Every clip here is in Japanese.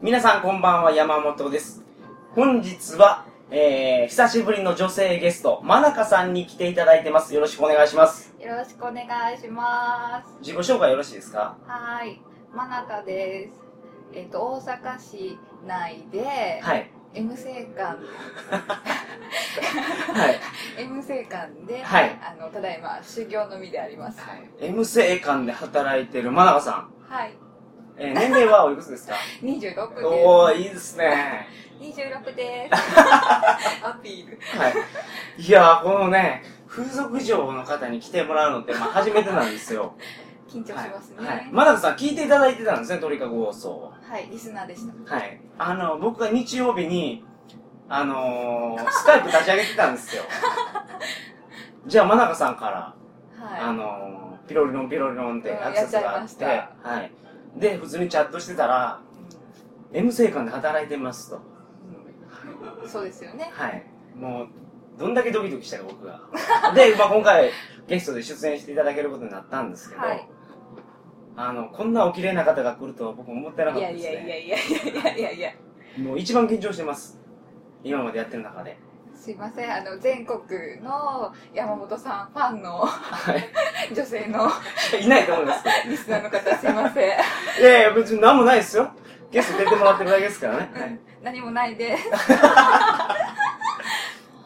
皆さんこんばんは、山本です。本日は、えー、久しぶりの女性ゲスト、まなかさんに来ていただいてます。よろしくお願いします。よろしくお願いします。自己紹介よろしいですか？はーい、まなかです。えっ、と、大阪市内で、はい。M 生館、はい。M 生館で、はいあの、ただいま修行の身であります。M 生館で働いてるまなかさん。はい、えー、年齢はおいくつですか？26です。おー、いいですね。26です。アピール。はい。いやー、このね、風俗嬢の方に来てもらうのって、まあ、初めてなんですよ。緊張しますね。はい。はい。まなかさん聞いていただいてたんですね、鳥かご放送。はい、リスナーでした。はい。あの、僕が日曜日に、あのー、スカイプ立ち上げてたんですよ。じゃあ、真中さんから、あはのー、ピロリロンピロリロンってうんアクセスがあって、やっはい。で、普通にチャットしてたら、M 生館で働いてますと。そうですよね。はい。もう、どんだけドキドキしたか、僕が。で、まあ今回、ゲストで出演していただけることになったんですけど、はいあの、こんなお綺麗な方が来るとは僕思ってなかっいやいたですね。やいやいやいやいやいや。もう一番緊張してます。今までやってる中で。すいません、あの、全国の山本さんファンのはい。女性の いないと思うんですリスナーの方すいません。いやいや、別に何もないですよ。ゲスト出てもらってるだけですからね。は い何もないです。今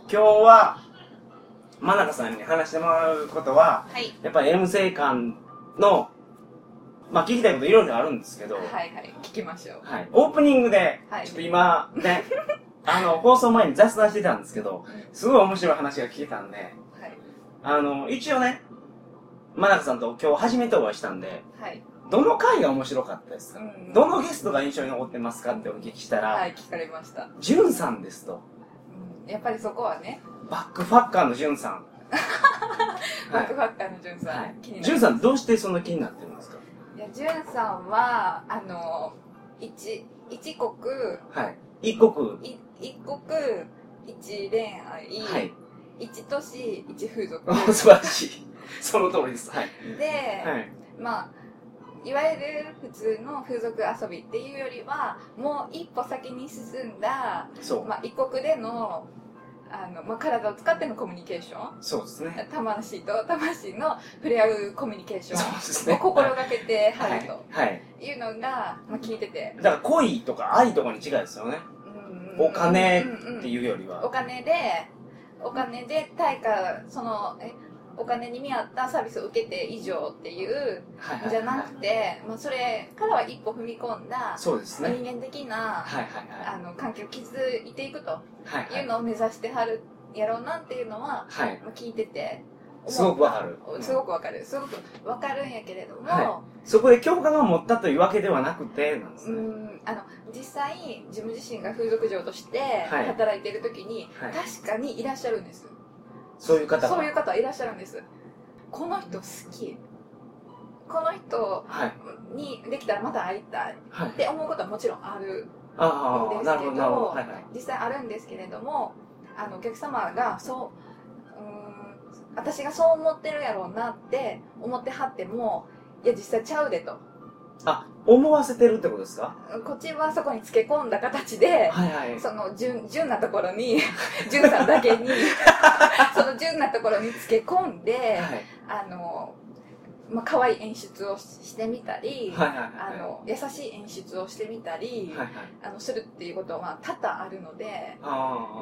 日は、真中さんに話してもらうことは、はい。やっぱり M 生館の、まあ聞きたいこといろいろあるんですけど、はいはい。聞きましょう。はい。オープニングで、はいちょっと今、ね、あの、放送前に雑談してたんですけど、すごい面白い話が聞けたんで、はい。あの、一応ね、真中さんと今日初めてお会いしたんで、はい。どの回が面白かったですか、うんどのゲストが印象に残ってますかってお聞きしたら、はい、聞かれました。ジュンさんですと。うんやっぱりそこはね、バックファッカーのジュンさん。バックファッカーのジュンさん、はい気になる。ジュンさんどうしてそんな気になってるんですか？いや、ジュンさんは、あの、一、一国、はい。一国。い一国、一恋愛、はい。一都市、一風俗。お 素晴らしい。その通りです。はい。で、はい。まあ、いわゆる普通の風俗遊びっていうよりは、もう一歩先に進んだ、そう。まあ、異国での、あの、まあ、体を使ってのコミュニケーション。そうですね。魂と魂の触れ合うコミュニケーショそうンですね。を心がけてははいると。はい。いうのが、まあ、聞いてて、だから恋とか愛とかに違いですよね。うんお金っていうよりおは。金でお金で対価そのえお金に見合ったサービスを受けて以上っていう。じゃなくて、まあ、それからは一歩踏み込んだそうですね。人間的なはいはいあの関係を築いていくとはい。うのを目指してはるやろうなっていうのは、はい。まあ、聞いててすごくわかるすごくわかるすごくわかるんやけれども、はそこで共感を持ったというわけではなくて、なんですうね。んあの実際自分自身が風俗嬢としてはい働いている時に、はい確かにいらっしゃるんですそういう方が。そういう方いらっしゃるんですこの人好きこの人はい。にできたらまた会いたいはいっ。て思うことはもちろんあるああ、ですけど。はいはい。実際あるんですけれどもあのお客様がそう私がそう思ってるやろうなって思ってはってもいや実際ちゃうでとあ、思わせてるってことですか？こっちはそこにつけ込んだ形ではいはい。その純純なところに 純さんだけに その純なところにつけ込んで、はい。あのまあ可愛い演出をししてみたり、はいはいはい。あの優しい演出をしてみたり、はいはい。あのするっていうことは多々あるので。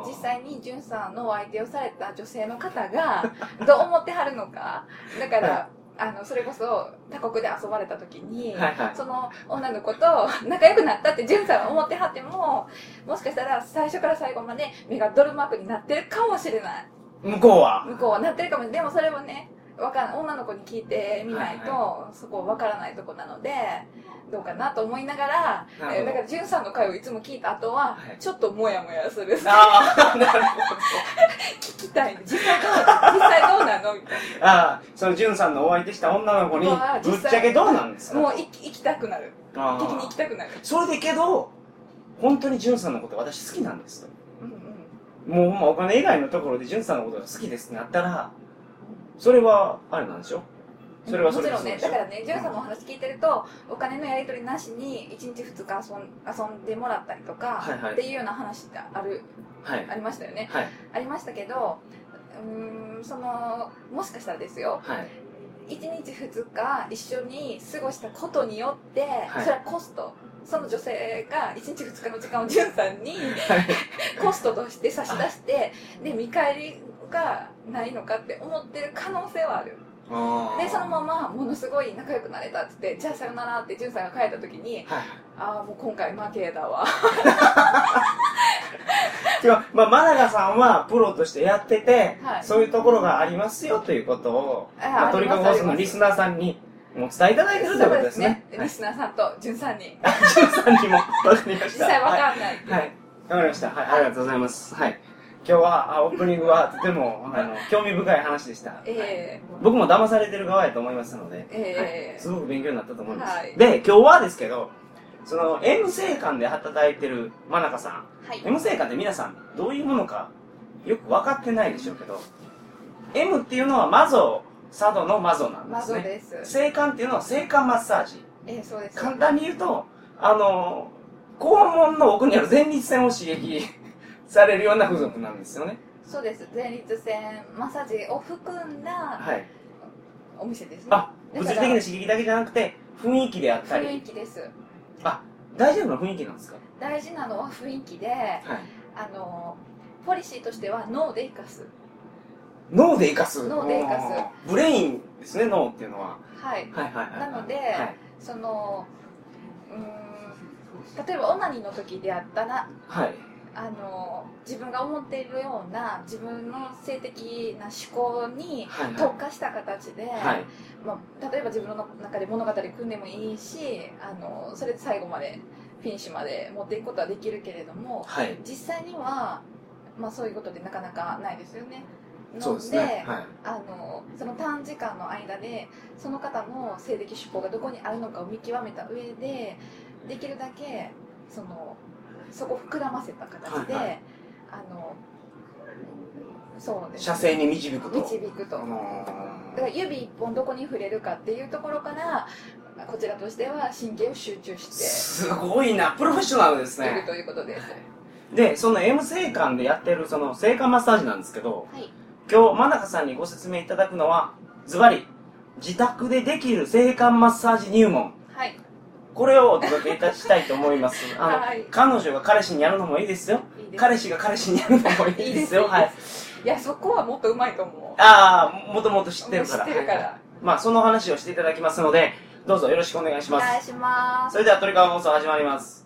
実際に純さんのお相手をされた女性の方が どう思ってはるのかだからあのそれこそ他国で遊ばれた時に、はいはい。その女の子と仲良くなったって純さんは思ってはってももしかしたら最初から最後まで目がドルマークになってるかもしれない向こうは。向こうはなってるかもしれないでもそれはねわかん女の子に聞いてみないと、はいそこわからないとこなのでどうかなと思いながらえーだから純さんの回をいつも聞いた後は、はい。ちょっとモヤモヤする。ああ、なるほ 聞きたい実際どう実際どうなの？みたいど。ああ、その、ジュンさんのお相手した女の子に、ぶっちゃけどうなんですか？なもうい行きたくなる。あ聞きに行あきたくなる。それでけど、本当にジュンさんのこと私好きなんですと。うんうん。もうお金以外のところでジュンさんのことが好きですってなったら、それは、あれなんでしょ？それはそれでもちろんねだからねジュンさんのお話聞いてるとお金のやり取りなしに1日2日遊ん遊んでもらったりとか、はいはい。っていうような話ってあるはい。ありましたよね。はい。ありましたけどうーんそのもしかしたらですよはい。1日2日一緒に過ごしたことによって、はい。それはコスト。その女性が1日2日の時間をジュンさんにはい。コストとして差し出してで見返りがないのかって思ってる可能性はある。でそのままものすごい仲良くなれたっつってじゃあさよならってジュンさんが帰った時にはいああもう今回負けだわ。でも、まあ、真中さんはプロとしてやってて、はい。そういうところがありますよということを、あまあ、あります鳥かご放送のリスナーさんにもお伝えいただいてるということですね。リスナーさんとジュンさんに。あ、ジュンさんにもわかりました。実際わはいかんないっていう。はい。わかりました。はい、ありがとうございます。はい。今日は、あオープニングはとても、あの、興味深い話でした。はい。え僕も騙されてる側やと思いますので、はい。すごく勉強になったと思います。はい。で、今日はですけど、その、M 生館で働いてる真中さん。はい。M 生館って皆さんどういうものかよく分かってないでしょうけど M っていうのはマゾ佐渡のマゾなんですね。です。性感っていうのは性感マッサージ。ええそうです。簡単に言うとあの肛門の奥にある前立腺を刺激されるような付属なんですよね。そうです。前立腺マッサージを含んだはい。お店ですね。あ物理的な刺激だけじゃなくて雰囲気であった雰囲り気です。大丈夫な雰囲気なんですか？大事なのは雰囲気ではい。あのポリシーとしては脳で生かす。脳で生かす？脳で生かす。ブレインですね脳っていうのは。はい。はいはいはいなのではい。そのうーん例えばオナニーの時であったらはいあの自分が思っているような自分の性的な思考にはいはい。特化した形で、はい。まあ、例えば自分の中で物語組んでもいいしあのそれで最後までフィニッシュまで持っていくことはできるけれどもはい。実際には、まあ、そういうことってなかなかないですよね。そうですね。はい。あのその短時間の間でその方の性的趣向がどこにあるのかを見極めた上でできるだけそのそこを膨らませた形で、はいはいあのそうです射精に導くと導くと。だから指一本どこに触れるかっていうところからこちらとしては神経を集中してすごいなプロフェッショナルですねいるということです。でその M 性感でやってるその性感マッサージなんですけどはい。今日真中さんにご説明いただくのはズバリ自宅でできる性感マッサージ入門はい。これをお届けいたしたいと思います。あの、はい彼女が彼氏にやるのもいいですよ。いいです。彼氏が彼氏にやるのもいいですよ。はい。いや、そこはもっとうまいと思う。ああもともと知ってるから。知ってるから。はい。まあその話をしていただきますのでどうぞよろしくお願いします。お願いします。それでは鳥川放送始まります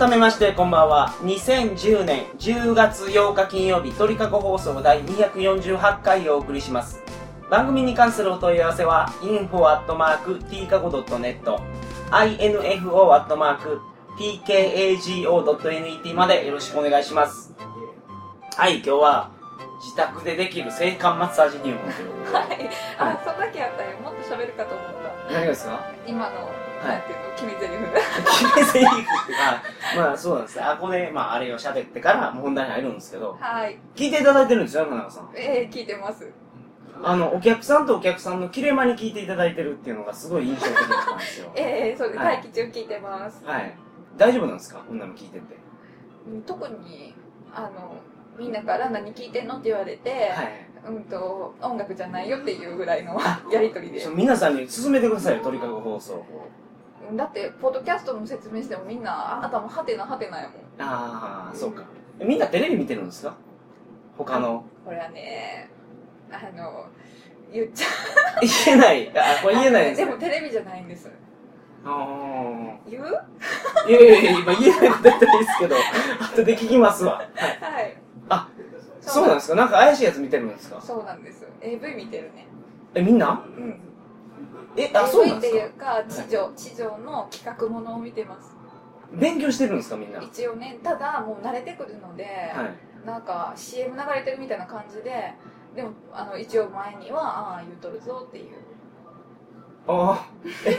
改めましてこんばんは。2010年10月8日金曜日鳥かご放送第248回をお送りします。番組に関するお問い合わせは info.tkago.net info.tkago.net までよろしくお願いします。はい今日は自宅でできる性感マッサージ入門ということではい。あ、そこだけやったらもっと喋るかと思った。何がですか？今の、なんてい決め台詞。決め台詞ってか、まあそうなんですよ。あこで、まああれを喋ってから、本題に入るんですけど、はい。聞いていただいてるんですよ、野中さん。えー、聞いてます。あの、お客さんとお客さんの切れ間に聞いていただいてるっていうのがすごい印象的だったんですよ。えー、そうです。はい待機中聞いてます。はい。大丈夫なんですか？こんなの聞いてて。うん特に、あの、みんなから何聞いてんのって言われて、はい。うんと、音楽じゃないよっていうぐらいの やりとりで。皆さんに勧めてくださいよ、鳥かご放送を。だって、ポッドキャストの説明してもみんな、頭はてなはてなやもん。ああ、そうか。えみんなテレビ見てるんですか？他の。これはね、あの、言っちゃ 言えない。あ、これ言えないですね。でもテレビじゃないんです。あ言う？あいやいやいや今言えないこと言ったらいいですけど 後で聞きますわ。はい。はい。あそうなんですか？なんか怪しいやつ見てるんですか？そうなんです。AV 見てるね。えみんな？うんえあそうっていうか地上地上の企画ものを見てます。勉強してるんですかみんな？はい一応ねただもう慣れてくるので、なんか CM 流れてるみたいな感じででもあの一応前にはああ言うとるぞっていう。ああ え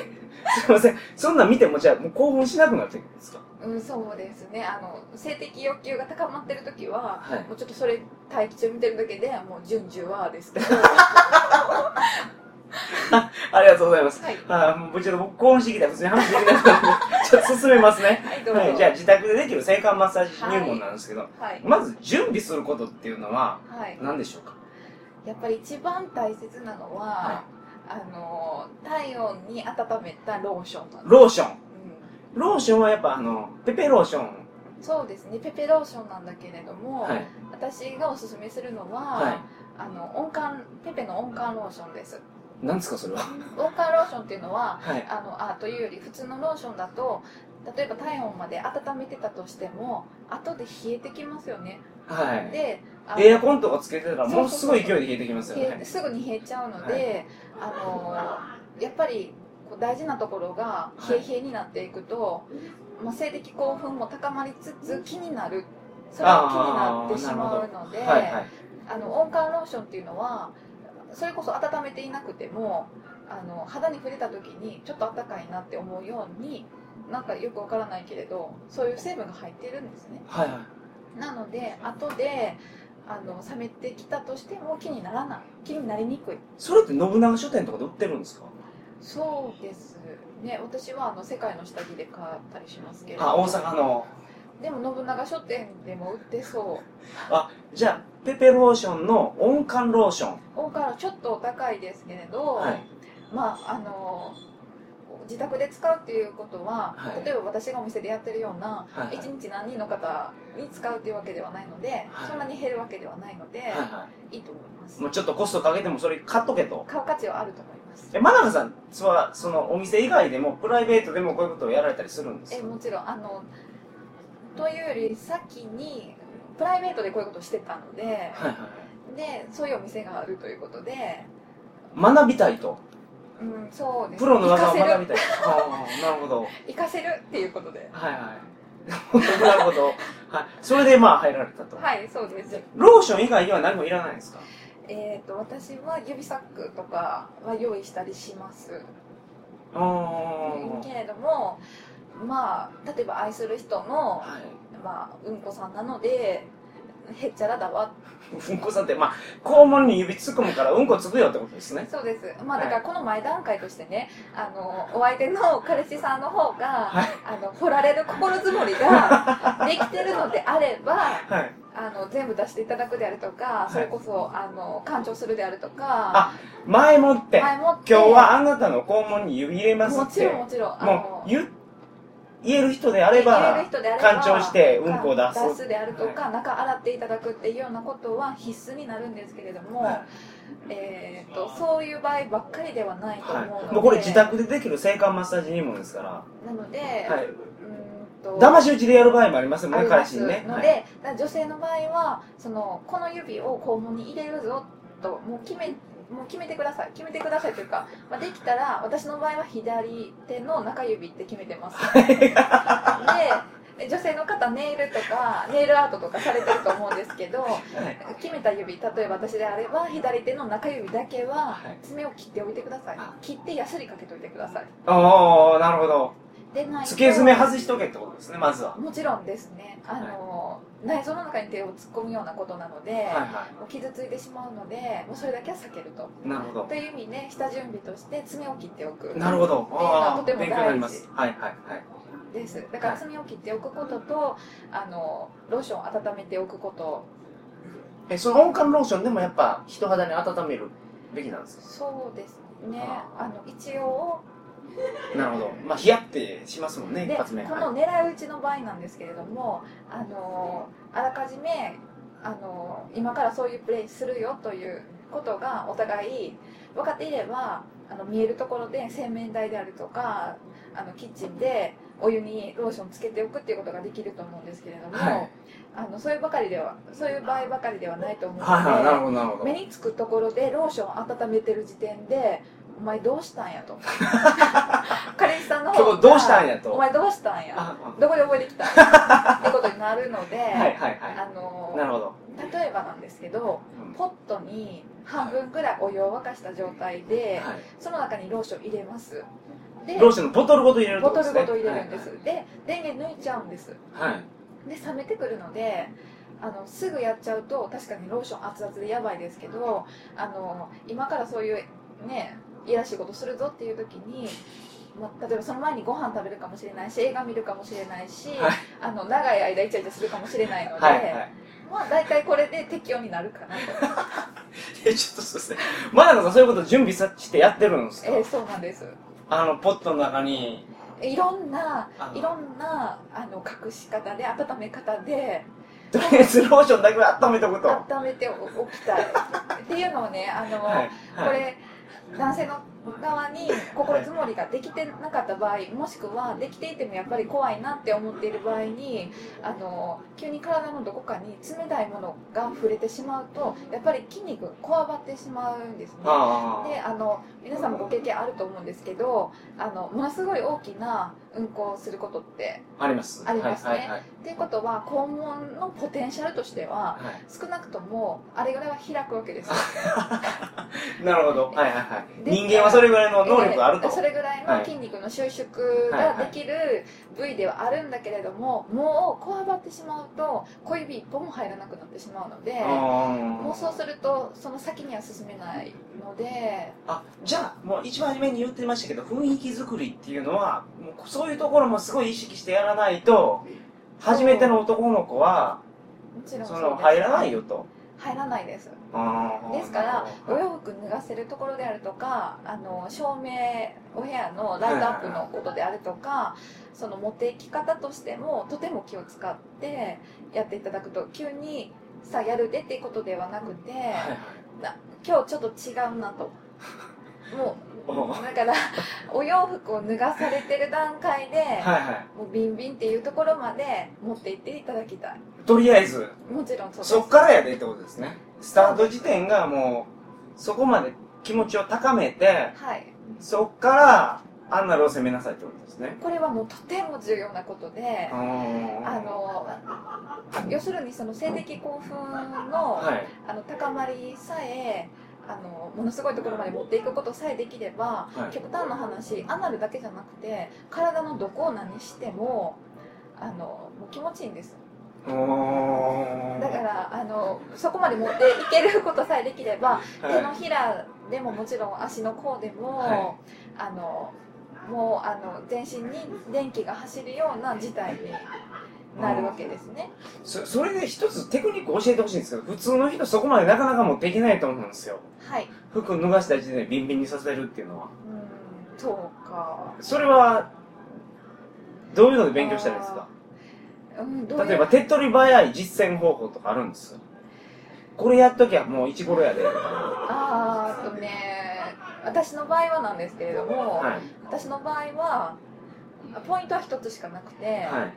すいません。そんなん見てもじゃあもう興奮しなくなってくるんですか？うんそうですね。あの性的欲求が高まってる時は、はい。もうちょっとそれ待機中見てるだけでもう順々はですけど ありがとうございます。はい。あもうちょっと僕興奮してきたら普通に話できなかったんでちょっと進めますね。はいどうぞ。はい、じゃあ自宅でできる性感マッサージ入門なんです。けど、はい、まず準備することっていうのははい、何でしょうか？やっぱり一番大切なのは、はあの体温に温めたローションなんです、ローション。うローションはやっぱあのペペローション。ん、そうですね。ペペローションなんだけれども、はい。私がおすすめするのは、はい。あの温感ペペの温感ローションです何ですかそれは？温感ローションっていうのははい。あのあというより普通のローションだと例えば体温まで温めてたとしても後で冷えてきますよね。はい。でエアコンとかつけてたらものすごい勢いで冷えてきますよね。すぐに冷えちゃうので、あのやっぱり大事なところが冷え冷えになっていくと、まあ、性的興奮も高まりつつ気になる。それが気になってしまうのではいはい。あの温感ローションっていうのはそれこそ温めていなくてもあの肌に触れた時にちょっと暖かいなって思うようになんかよくわからないけれどそういう成分が入っているんですね。はいはい。なので後であの冷めてきたとしても気にならない。気になりにくい。それって信長書店とかで売ってるんですか？そうですね。私はあの世界の下着で買ったりしますけれどあ大阪のでも信長書店でも売ってそう。あじゃあペペローションの温感ローション。大からちょっとお高いですけれど、はい。まああの自宅で使うっていうことは、はい。例えば私がお店でやってるようなはい一日何人の方に使うっていうわけではないので、はい。そんなに減るわけではないので、はいはい。いと思います。いもうちょっとコストかけてもそれ買っとけと。買う価値はあると思います。え真中さんはそのお店以外でもプライベートでもこういうことをやられたりするんですか？えもちろんあのというより先にプライベートでこういうことをしてたのではいはいはい。でそういうお店があるということで、学びたいと。うん、そうです。プロの技を学びたい。ああなるほど。活かせるっていうことで。はいはい。なるほど、はい、それでまあ入られたと、はいそうです。ローション以外には何もいらないんですか？えー、と私は指サックとかは用意したりします。ああけれどもまあ例えば愛する人の、はい。まあ、うんこさんなのでへっちゃらだわ。うんこさんってまあ肛門に指突っ込むからうんこつくよってことですね。そうです。まあはい。だからこの前段階としてねあのお相手の彼氏さんの方が、はい。あの掘られる心づもりが できてるのであればはい。あの全部出していただくであるとか、い。それこそあの干潮するであるとかあ前もって。前もって。今日はあなたの肛門に指入れますもちってろんもちろん。あものう言言える人であれば言える人であれば干潮してうんこを出す。出すであるとか、中洗っていただくっていうようなことは必須になるんですけれども、はい。えー、とそういう場合ばっかりではないと思うので、はい、もうこれ自宅でできる性感マッサージ入門ですから、なので、はい。うーんと騙し討ちでやる場合もありますもんね彼氏にね。ので、女性の場合はそのこの指を肛門に入れるぞともう決めもう決めてください決めてくださいというか、まあ、できたら私の場合は左手の中指って決めてます。で女性の方ネイルとかネイルアートとかされてると思うんですけどはい。決めた指例えば私であれば左手の中指だけははい。爪を切っておいてください。あ。切ってヤスリかけておいてください。ああなるほどでない。と付け爪外しとけってことですねまずは。もちろんですね。あの、内臓の中に手を突っ込むようなことなので、はいはもう傷ついてしまうのでもうそれだけは避けると。いなるほど。という意味で下準備として爪を切っておく。なるほど。ああとても大事勉強になります。はいはいはい。です。だから爪を切っておくこととあのローションを温めておくこと。えその温感ローションでもやっぱ人肌に温めるべきなんですか？そうですね。ああの一応 なるほど。まあヒヤってしますもんねで一発目この狙い撃ちの場合なんですけれどもあのあらかじめあの今からそういうプレイするよということがお互い分かっていればあの見えるところで洗面台であるとかあのキッチンでお湯にローションつけておくっていうことができると思うんですけれども、はい。あのそういうばかりではそういう場合ばかりではないと思うので、目につくところでローションを温めてる時点でお前どうしたんやと。彼氏さんの方どうしたんやと。お前どうしたんや。あどこで覚えてきたんや。ってことになるので、はいはいはあのいなるほど、例えばなんですけどうん。ポットに半分ぐらいお湯を沸かした状態ではい。その中にローション入れます。でローションのボトルごと入れるってボことですね。トルごと入れるんです、で電源抜いちゃうんです。はい。はいで冷めてくるのであのすぐやっちゃうと確かにローション熱々でやばいですけどあの今からそういうねいやらしいことするぞっていう時に、まあ、例えばその前にご飯食べるかもしれないし映画見るかもしれないし、はい。あの長い間イチャイチャするかもしれないので、はいはいまあ大体これで適用になるかなと、えちょっとそうですね。まだなんかそういうこと準備さしてやってるんですか、えーそうなんです。あのポットの中に。いろんなあいろんなあの隠し方で温め方でとりあえずローションだけは温めとくと。は温めておきたい。っていうのをねあの、い。はい。これ男性の側に心積もりができてなかった場合もしくはできていてもやっぱり怖いなって思っている場合にあの急に体のどこかに冷たいものが触れてしまうとやっぱり筋肉がこわばってしまうんですね。あであの皆さんもご経験あると思うんですけどあのものすごい大きな運行をすることってああります。ありますね。はいうことは肛門のポテンシャルとしてははい。少なくともあれぐらいは開くわけですよ。なるほど。はいはいはい。で人間はそれぐらいの能力があると、えーそれぐらいの筋肉の収縮ができる部位ではあるんだけれども、もうこわばってしまうと小指一本も入らなくなってしまうのでももうそうするとその先には進めないので。あじゃあもう一番初めに言ってましたけど雰囲気作りっていうのはもうそういうところもすごい意識してやらないと初めての男の子はもちろんその入らないよと入らないです。ですからお洋服脱がせるところであるとかあの照明お部屋のライトアップのことであるとかその持っていき方としてもとても気を使ってやっていただくと急にさあやるでっていうことではなくて、ほどはいはい。今日ちょっと違うなと。もおうだからお洋服を脱がされてる段階で、はいはもうビンビンっていうところまで持っていっていただきたいいとりあえず。もちろんそうそっからやでってことですね。スタート時点がもうそこまで気持ちを高めてはい。そっからあんな路線目なさいってことですね。これはもうとても重要なことでああの要するにその性的興奮の,、はい。あの高まりさえあのものすごいところまで持っていくことさえできれば、はい。極端な話アナルだけじゃなくて体のどこを何してもあのもう気持ちいいんですだからあのそこまで持っていけることさえできれば、はい手のひらでももちろん足の甲でも、はあのもうあの全身に電気が走るような事態になるわけですね。そそれで一つテクニック教えてほしいんですけど普通の人そこまでなかなか持っていけないと思うんですよはい。服脱がした時点でビンビンにさせるっていうのはうん、そうか。それはどういうので勉強したらいいですか？うん、例えば手っ取り早い実践方法とかあるんですよ。これやっときゃもう一頃やで。はあーあとね、私の場合はなんですけれども、い。私の場合はポイントは一つしかなくて、はい。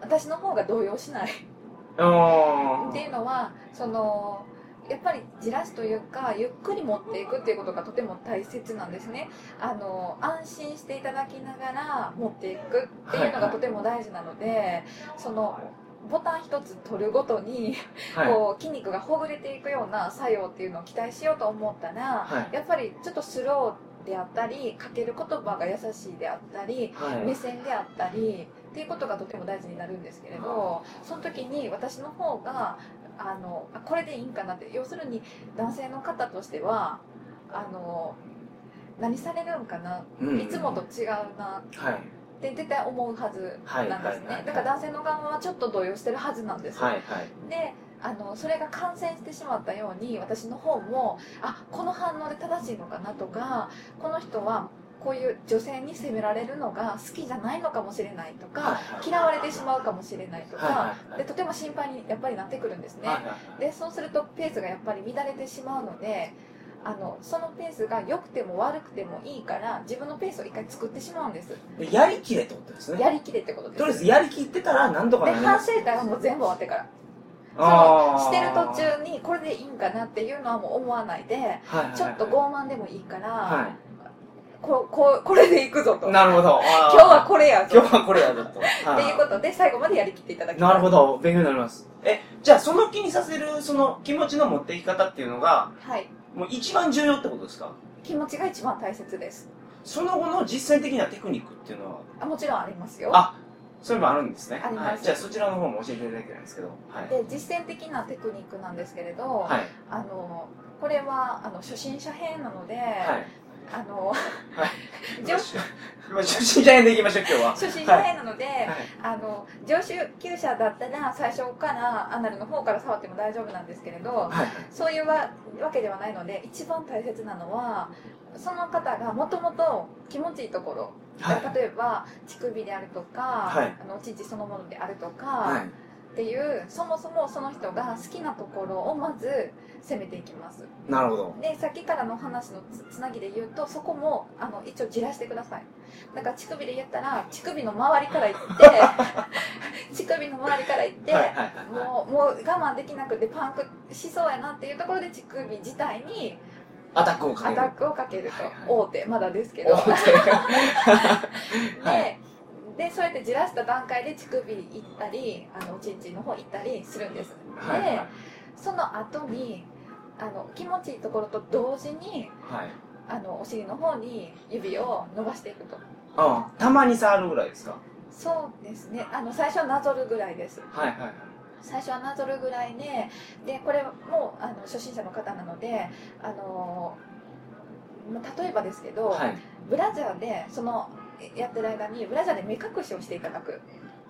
私の方が動揺しない。あっていうのはそのやっぱりじらすというかゆっくり持っていくっていうことがとても大切なんですね。あの安心していただきながら持っていくっていうのがとても大事なので、そのボタン一つ取るごとに、はい。こう筋肉がほぐれていくような作用っていうのを期待しようと思ったら、はい。やっぱりちょっとスローであったりかける言葉が優しいであったりはい。目線であったりっていうことがとても大事になるんですけれどその時に私の方があのあこれでいいんかなって。要するに男性の方としてはあの何されるんかな、うん。いつもと違うな。はい。って絶対思うはずはいなんですね、だから男性の側はちょっと動揺してるはずなんです、はいはい。であのそれが感染してしまったように私の方もあこの反応で正しいのかなとかこの人はこういう女性に責められるのが好きじゃないのかもしれないとか、嫌われてしまうかもしれないとか、でとても心配にやっぱりなってくるんですね、でそうするとペースがやっぱり乱れてしまうのであのそのペースが良くても悪くてもいいから自分のペースを一回作ってしまうんです。でやりきれってことですね。やりきれってことです。とりあえずやりきってたらなんとかで反なります。省会はもう全部終わってから。してる途中にこれでいいんかなっていうのはもう思わないではいはいはいちょっと傲慢でもいいから、はこここれでいくぞと。いなるほど。今日はこれやぞ。今日はこれやぞと。っていうことで最後までやりきっていただきたいなるほど。勉強になります。えじゃあその気にさせるその気持ちの持っていき方っていうのがはい。もう一番重要ってことですか？気持ちが一番大切です。その後の実践的なテクニックっていうのは？あもちろんありますよ。あそれもあるんですね。あります。はい、じゃあそちらの方も教えていただきたいんですけど。はい。で実践的なテクニックなんですけれど、はい。あのこれはあの初心者編なので、はいあのはい。初心者編でいきましょう今日は。初心者編なので、はい。あの常習級者だったら最初からアナルの方から触っても大丈夫なんですけれどはい。そういうわわけではないので一番大切なのはその方がもともと気持ちいいところ、はい。例えば乳首であるとか、はい。あのお乳そのものであるとか、はいっていうそもそもその人が好きなところをまず攻めていきます。なるほど。でさっきからの話のつつなぎで言うとそこもあの一応じらしてください。だから乳首で言ったら乳首の周りから行って 乳首の周りから行って、はいはいはいもうもう我慢できなくてパンクしそうやなっていうところで乳首自体にアタックをかける。アタックをかけると、はいはい大手まだですけど。お はいででそうやってじらした段階で乳首行ったりあのおちんちんの方行ったりするんです、はいはい。でその後にあの気持ちいいところと同時にはい。あのお尻の方に指を伸ばしていくと。あたまに触るぐらいですか？そうですね。あの最初はなぞるぐらいです。はいはいはい。最初はなぞるぐらいででこれもあの初心者の方なのであのまあ例えばですけど、はい。ブラジャーでそのやってる間にブラジャーで目隠しをしていただく。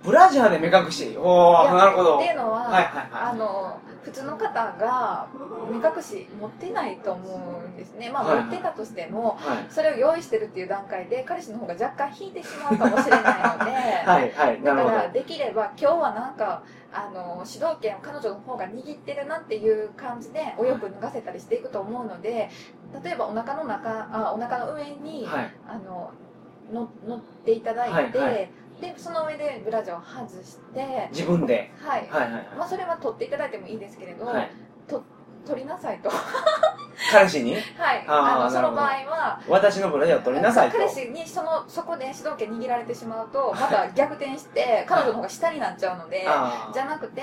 ブラジャーで目隠し？おおなるほど。はいっていうのは、はいあはの普通の方が目隠し持ってないと思うんですね。まあ、はいはい。持ってたとしてもいはい。それを用意してるっていう段階で彼氏の方が若干引いてしまうかもしれないので、はいはいなだからできれば今日はなんかあの主導権を彼女の方が握ってるなっていう感じでお洋服脱がせたりしていくと思うので例えばお腹の中あお腹の上に、はい。あのの乗っていただいて、はいはい。でその上でブラジャーを外して自分で。はい、はいはいまあ、それは取っていただいてもいいですけれど、はい。取りなさいと。は彼氏に？い。あのその場合は私のブラジャーを取りなさいと。彼氏にそのそこで主導権握られてしまうとまた逆転して彼女の方が下になっちゃうのでじゃなくて、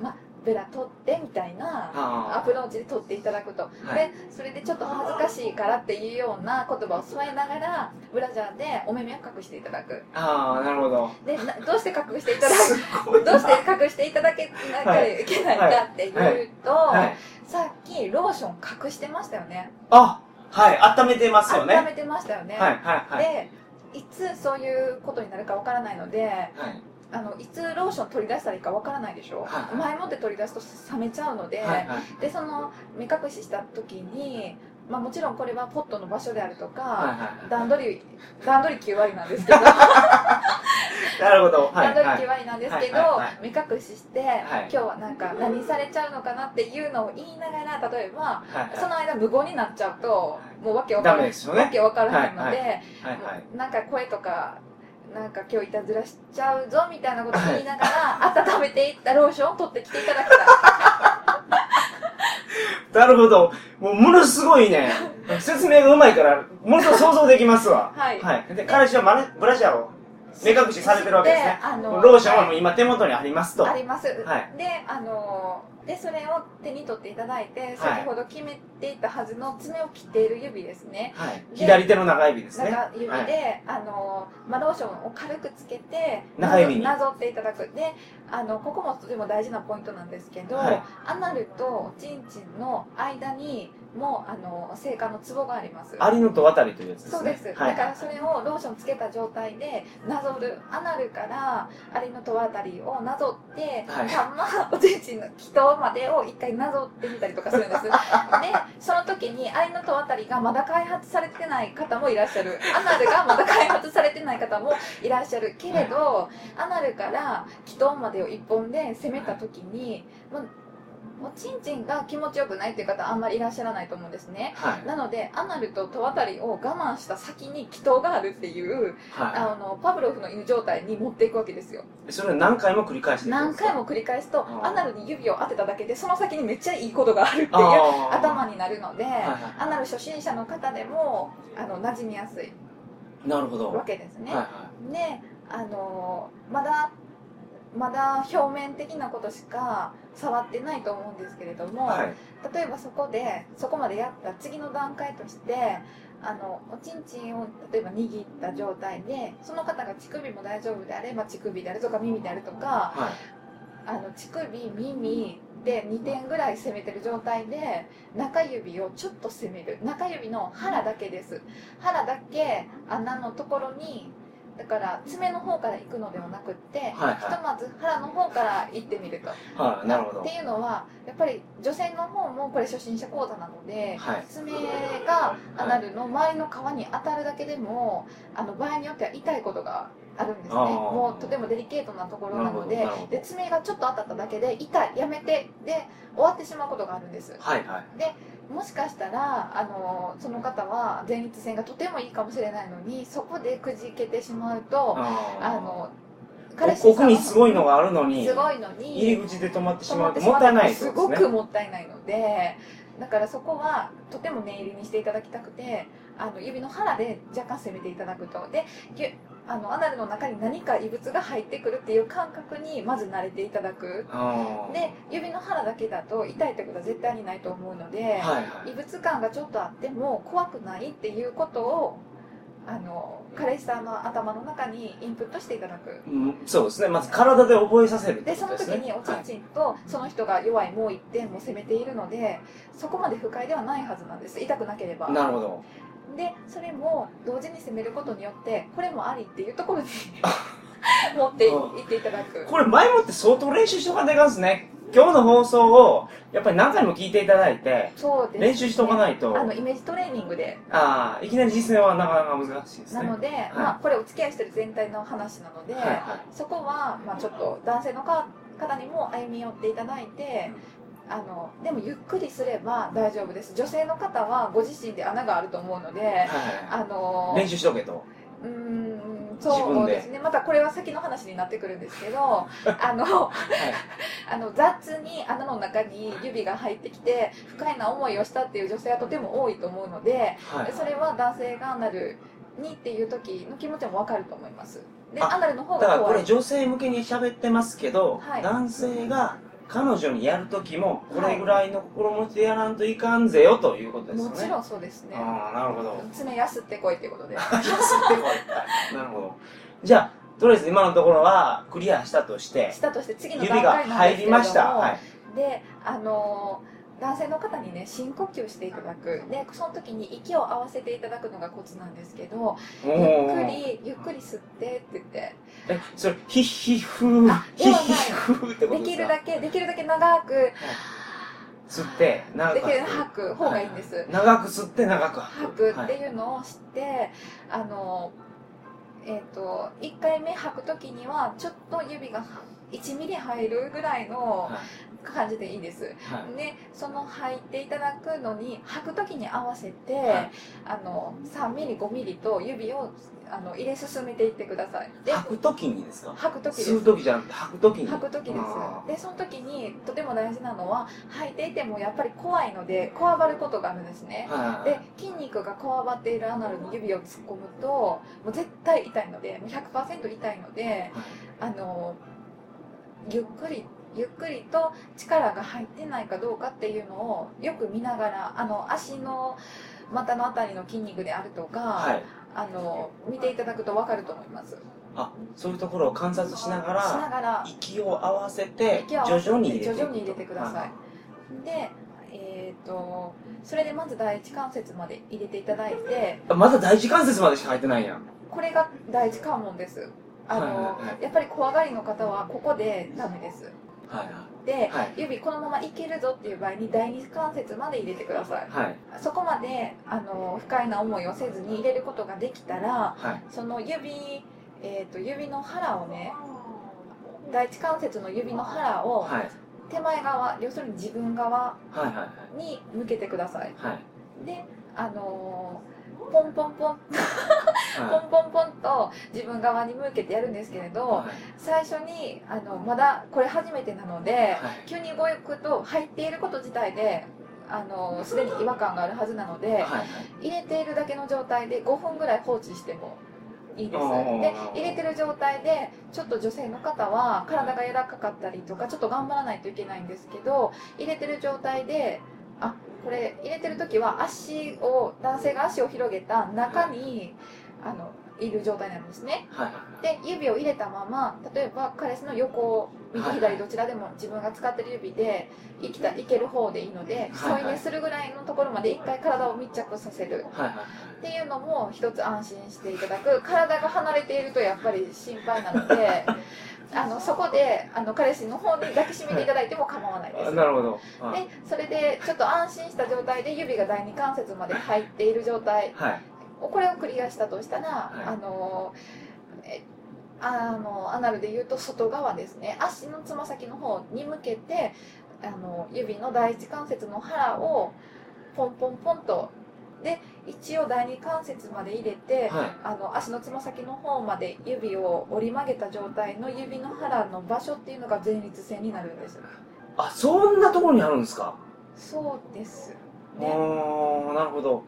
まあ、ベラ取ってみたいなアあプローチで取っていただくと、はい。でそれでちょっと恥ずかしいからっていうような言葉を添えながらブラジャーでお目目を隠していただく。ーあーなるほど。でなどうして隠していただく？どうして隠していただけなきゃいけないかっていうと、はい。さっきローション隠してましたよね。あはい。温めてますよね。温めてましたよね、はいはいはい。でいつそういうことになるかわからないのではいあのいつローション取り出したらいいかわからないでしょ、はい前もって取り出すと冷めちゃうので、はいはい。でその目隠しした時に、まあ、もちろんこれはポットの場所であるとか、はいはい段取り段取り9割なんですけど。なるほど。はい段取り9はい。割なんですけど、目隠しして、今日はなんか何されちゃうのかなっていうのを言いながら例えばはいはい。その間無言になっちゃうともうわけわからないねわけわからないので、はいはいなんか声とかなんか今日いたずらしちゃうぞみたいなことを言いながら 温めていったローションを取ってきていただきたい なるほど。もうものすごいね、説明がうまいから、ものすごい想像できますわ。はいはい。で、彼氏はマネブラジャーを目隠しされてるわけですね。あのローションはもう今手元にありますと。あります、はいであのでそれを手に取っていただいて先ほど決めていたはずの爪を切っている指ですね。はい。で左手の中指ですね。中指で、はい。あのまあ、ローションを軽くつけて中指に。なぞっていただく。であのここもとても大事なポイントなんですけど、はい。アナルとおちんちんの間にもあの性感のツボがあります。アリの戸渡りというやつですね。そうです、はい。だからそれをローションつけた状態でなぞるアナルからアリの戸あたりをなぞって、はい。たまおちんちんの気筒までを一回なぞってみたりとかするんです。でその時にアリの戸あたりがまだ開発されてない方もいらっしゃる。アナルがまだ開発されてない方もいらっしゃるけれど、アナルから気筒までを一本で攻めた時にもうおちんちんが気持ちよくないっていう方あんまりいらっしゃらないと思うんですね。はい。なのでアナルと戸渡りを我慢した先に気筒があるっていうはあのパブロフの犬状態に持っていくわけですよ。いそれを何回も繰り返して何回も繰り返すとアナルに指を当てただけでその先にめっちゃいいことがあるっていう頭になるので、いはいアナル初心者の方でもあの馴染みやすいなるほど。わけですね、はいはであのまだまだ表面的なことしか触ってないと思うんですけれども、いはい。例えばそこでそこまでやった次の段階としてあのおちんちんを例えば握った状態でその方が乳首も大丈夫であれば乳首であるとか耳であるとかはい。あの乳首耳で2点ぐらい攻めてる状態で中指をちょっと攻める。中指の腹だけです。腹だけ穴のところにだから爪の方から行くのではなくって、はいはい。ひとまず腹の方から行ってみると。はいなるほど。っていうのはやっぱり女性の方もこれ初心者講座なのではい。爪がアナルの周りの皮に当たるだけでもあの場合によっては痛いことがあるんですね。もうとてもデリケートなところなのでで爪がちょっと当たっただけで痛いやめてで終わってしまうことがあるんです。はいはいもしかしたらあのその方は前立腺がとてもいいかもしれないのにそこでくじけてしまうとああのー奥にすごいのがあるのにすごいのに入り口で止まってしまうともってたいないすごことですねくもったいないのでだからそこはとても念入りにしていただきたくてあの指の腹で若干攻めていただくと。であのアナルの中に何か異物が入ってくるっていう感覚にまず慣れていただく。で指の腹だけだと痛いってことは絶対にないと思うので、はいはい。異物感がちょっとあっても怖くないっていうことをあの彼氏さんの頭の中にインプットしていただく。うんそうですね。まず体で覚えさせるでその時におちんちんとその人が弱いもう一点も攻めているのでそこまで不快ではないはずなんです。痛くなければ。なるほどでそれも同時に攻めることによってこれもありっていうところに 持っていっていただく。これ前もって相当練習しとかないかんですね。今日の放送をやっぱり何回も聞いていただいてそうです、練習しとかないと。あのイメージトレーニングで。ああいきなり実践はなかなか難しいですね。なので、まあ、これお付き合いしてる全体の話なので、はいはい。そこは、まあ、ちょっと男性のか方にも歩み寄っていただいて、あのでもゆっくりすれば大丈夫です。女性の方はご自身で穴があると思うので、はいあの練習しとけと。うーんそうですね。またこれは先の話になってくるんですけどあの はい。あの雑に穴の中に指が入ってきて不快な思いをしたっていう女性はとても多いと思うのではい。それは男性がアナルにっていう時の気持ちも分かると思います。であアナルの方だからこれ女性向けに喋ってますけど、はい。男性が彼女にやる時もこれぐらいの心持ちでやらんといかんぜよということですよね。もちろんそうですね。ああなるほど。爪やすってこいっていうことで。吸ってこいなるほど。じゃあとりあえず今のところはクリアしたとしてしたとして次の指が段階なんですけれども。入りました、はい、であのー男性の方にね深呼吸していただく。でその時に息を合わせていただくのがコツなんですけどおゆっーくりゆっくり吸ってって言って。えそれヒッヒッフーあヒッヒッフーってことですか？できるだけできるだけ長く。吸って長く。吐く方がいいんです、はい。長く吸って長く。吐くっていうのをして、あのえっ、と1回目吐く時にはちょっと指が1ミリ入るぐらいのはい感じでいいです。はい。でその吐いていただくのに吐く時に合わせて、はい。あの3ミリ5ミリと指をあの入れ進めていってください。で吐く時にですか？吐く時です。吸う時じゃなくて吐く時に。吐く時であすでその時にとても大事なのは吐いていてもやっぱり怖いのでこわばることがあるんですね。ーはいで筋肉がこわばっているアナルに指を突っ込むともう絶対痛いのでもう100%痛いのであのゆっくりゆっくりと力が入ってないかどうかっていうのをよく見ながらあの足の股のあたりの筋肉であるとか、はい。あの見ていただくと分かると思います。しあそういうところを観察しながらながら息を合わせて徐々に入れていく徐々に入れてください。でえっ、とそれでまず第一関節まで入れていただいてあまだ第一関節までしか入ってないやん。これが第一関門です。あの、はいはいはい。やっぱり怖がりの方はここでダメです。はいで、はい。指このままいけるぞっていう場合に第二関節まで入れてください。はい。そこまであの不快な思いをせずに入れることができたらはい。その指、えー、と指の腹をね第一関節の指の腹をはい。手前側要するに自分側に向けてください。はい。であのーポンポンポン。ポはンポンポンと自分側に向けてやるんですけれいどはい。最初にあのまだこれ初めてなのではい。急に動くと入っていること自体であのすでに違和感があるはずなのではいはい。入れているだけの状態で5分ぐらい放置してもいいです。で入れてる状態でちょっと女性の方は体が柔らかかったりとかちょっと頑張らないといけないんですけど入れてる状態であこれ入れてる時は足を男性が足を広げた中にあのいる状態なんですね。はいはいで指を入れたまま例えば彼氏の横右はい左どちらでも自分が使ってる指でいきたいける方でいいのではいはい。添い寝するぐらいのところまで一回体を密着させる。はいはい。っていうのも一つ安心していただく。体が離れているとやっぱり心配なので あのそこであの彼氏の方に抱きしめていただいても構わないです。あなるほど。はいでそれでちょっと安心した状態で指が第二関節まで入っている状態。はい。これをクリアしたとしたら、い。あのえあのアナルで言うと外側ですね。足のつま先の方に向けてあの指の第一関節の腹をポンポンポンと。で一応第二関節まで入れて、はい。あの足のつま先の方まで指を折り曲げた状態の指の腹の場所っていうのが前立腺になるんです。あそんなところにあるんですか？そうですね。なるほど。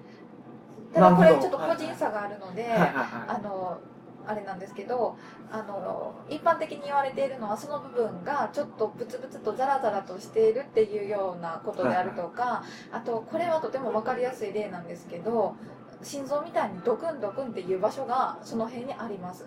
ただこれちょっと個人差があるので、はい。はい。はあのあれなんですけどあの一般的に言われているのはその部分がちょっとブツブツとザラザラとしているっていうようなことであるとかあとこれはとても分かりやすい例なんですけど心臓みたいにドクンドクンっていう場所がその辺にあります。い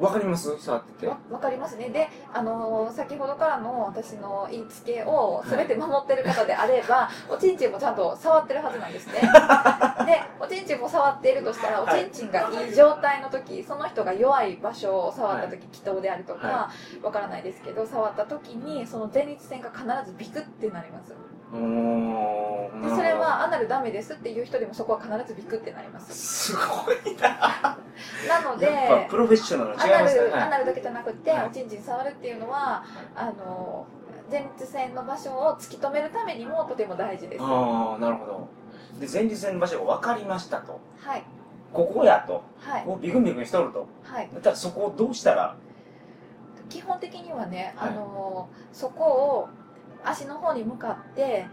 わかります？触ってて。わ分かりますね。であの先ほどからの私の言いつけを全て守ってる方であれば、おちんちんもちゃんと触ってるはずなんですね。でおちんちんも触っているとしたらおはいちんちんがいい状態の時その人が弱い場所を触った時気筒であるとか、はわからないですけど触った時にその前立腺が必ずビクってなりますでそれはアナルダメですっていう人でもそこは必ずビクってなります。すごいな。なのでやっぱプロフェッショナルアナル、アはいナルだけじゃなくて、はいおちんちん触るっていうのはあの前立腺の場所を突き止めるためにもとても大事です。はああなるほど。で前立腺の場所が分かりましたと。い。ここやと。はい。こうビクンビクンしとると。はい。だったらそこをどうしたら？基本的にはね、はい。あのそこを足の方に向かって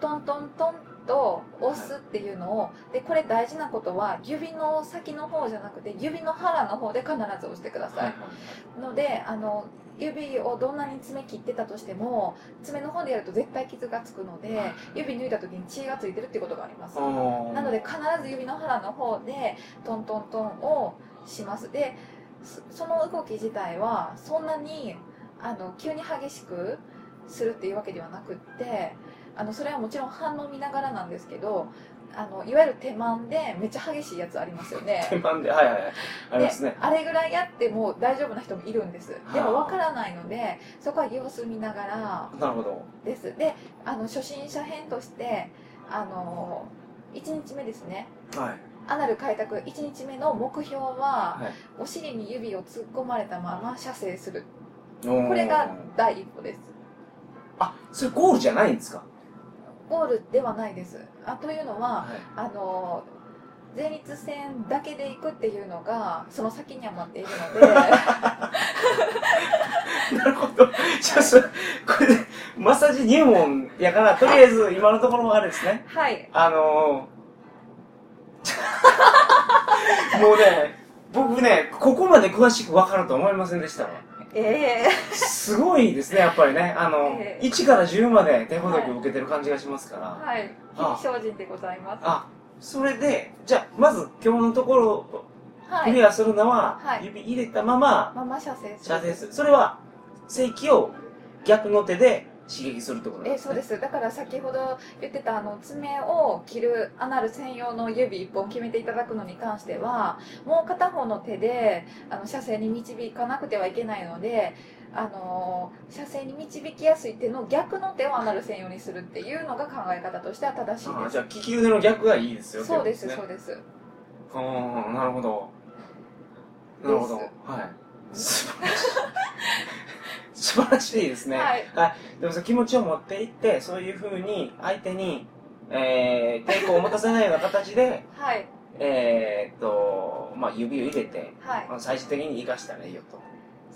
トントントンと押すっていうのをでこれ大事なことは指の先の方じゃなくて指の腹の方で必ず押してください、のであの指をどんなに爪切ってたとしても爪の方でやると絶対傷がつくのではい。指抜いた時に血がついてるっていうことがあります。なので必ず指の腹の方でトントントンをします。でそその動き自体はそんなにあの急に激しくするっていうわけではなくってあのそれはもちろん反応見ながらなんですけどあのいわゆる手満でめっちゃ激しいやつありますよね。手番ではいはいはい。ありますね。あれぐらいやっても大丈夫な人もいるんです。あ。でもわからないのでそこは様子見ながらなるほど。です。であの初心者編としてあの1日目ですね。はい。アナル開拓1日目の目標は、はい。お尻に指を突っ込まれたまま射精する。これが第一歩ですあそれゴールじゃないんですか？ゴールではないですあというのははいあの前立腺だけで行くっていうのがその先には待っているので なるほど。じゃあ、そこれで、マッサージ入門やから、とりあえず今のところはあれですね。はいあのー、もうね、僕ね、ここまで詳しく分かると思いませんでしたわ。え えすごいですね、やっぱりね。あの、ええ。1から10まで手ほどきを受けてる感じがしますから。はい。あ。非精進でございます。あ、それで、じゃあ、まず今日のところクリアするのは、はい。指入れたまま、ママ射精する。射精する。それは、正規を逆の手で刺激するってことですね。えそうです。だから先ほど言ってたあの爪を切るアナル専用の指1本決めていただくのに関してはもう片方の手であの射精に導かなくてはいけないのであの射精に導きやすい手の逆の手をアナル専用にするっていうのが考え方としては正しいあです。じゃあ利き腕の逆がいいですよ。そうですってこそうです。とねうんなるほど。なるほど。ではい 素晴らしいですね。はい。でもその気持ちを持っていって、そういうふうに相手に、えー、抵抗を持たせないような形で、はい。えーっと、まあ、指を入れて、はい。まあ最終的に生かしたらいいよと。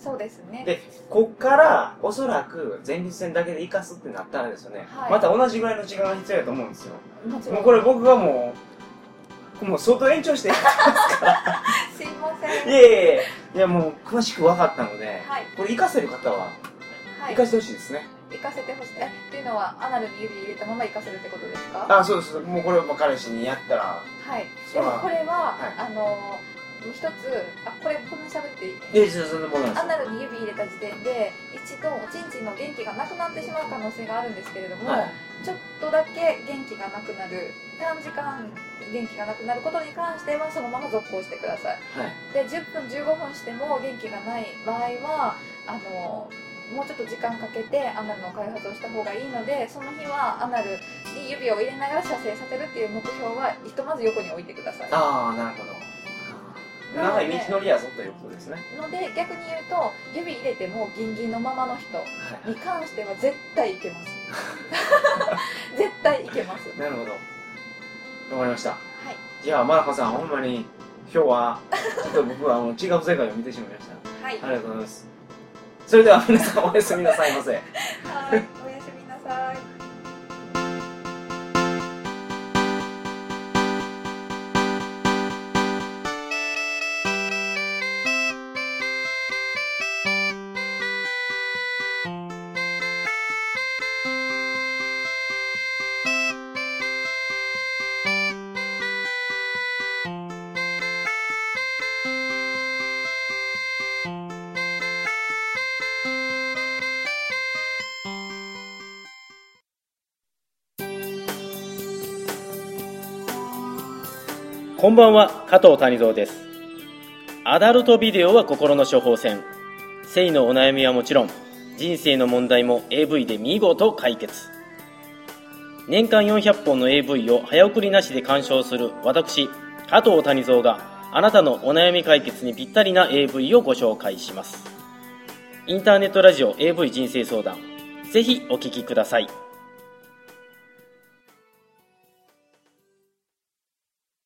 そうですね。で、こっから、おそらく前立腺だけで生かすってなったらですよね、はい。また同じぐらいの時間が必要だと思うんですよ。もちろもうんこれ僕がもう、もう相当延長して、いすいません。やいやいや、いやもう詳しく分かったので、はい。これ活かせる方は、はい。活かしてほしいですね。行かせてほしい。えっていうのはアナルに指入れたまま行かせるってことですか？あ、そうです。もうこれも彼氏にやったら、はい。でもこれは、はい。あの一つあこれこんなに喋っていい？いや、そんなもんですよ。アナルに指入れた時点で一度おちんちんの元気がなくなってしまう可能性があるんですけれども、はい。ちょっとだけ元気がなくなる短時間元気がなくなることに関してはそのまま続行してくださいはい。で10分15分しても元気がない場合はあのもうちょっと時間かけてアナルの開発をした方がいいのでその日はアナルに指を入れながら射精させるっていう目標はひとまず横に置いてくださいああ、なるほど。長い道のりやぞということですね。ので逆に言うと指入れてもギンギンのままの人はい。に関しては絶対いけます 絶対いけますなるほど。わかりました。はいじゃあ、マナコさん、ほんまに、今日は、ちょっと僕はあの違う世界を見てしまいました。はいありがとうございます。それでは皆さんおやすみなさいませ。はいんばんは、加藤谷蔵です。アダルトビデオは心の処方箋。性のお悩みはもちろん、人生の問題も AV で見事解決。年間400本の AV を早送りなしで鑑賞する私、加藤谷蔵があなたのお悩み解決にぴったりな AV をご紹介します。インターネットラジオ AV 人生相談。ぜひお聞きください。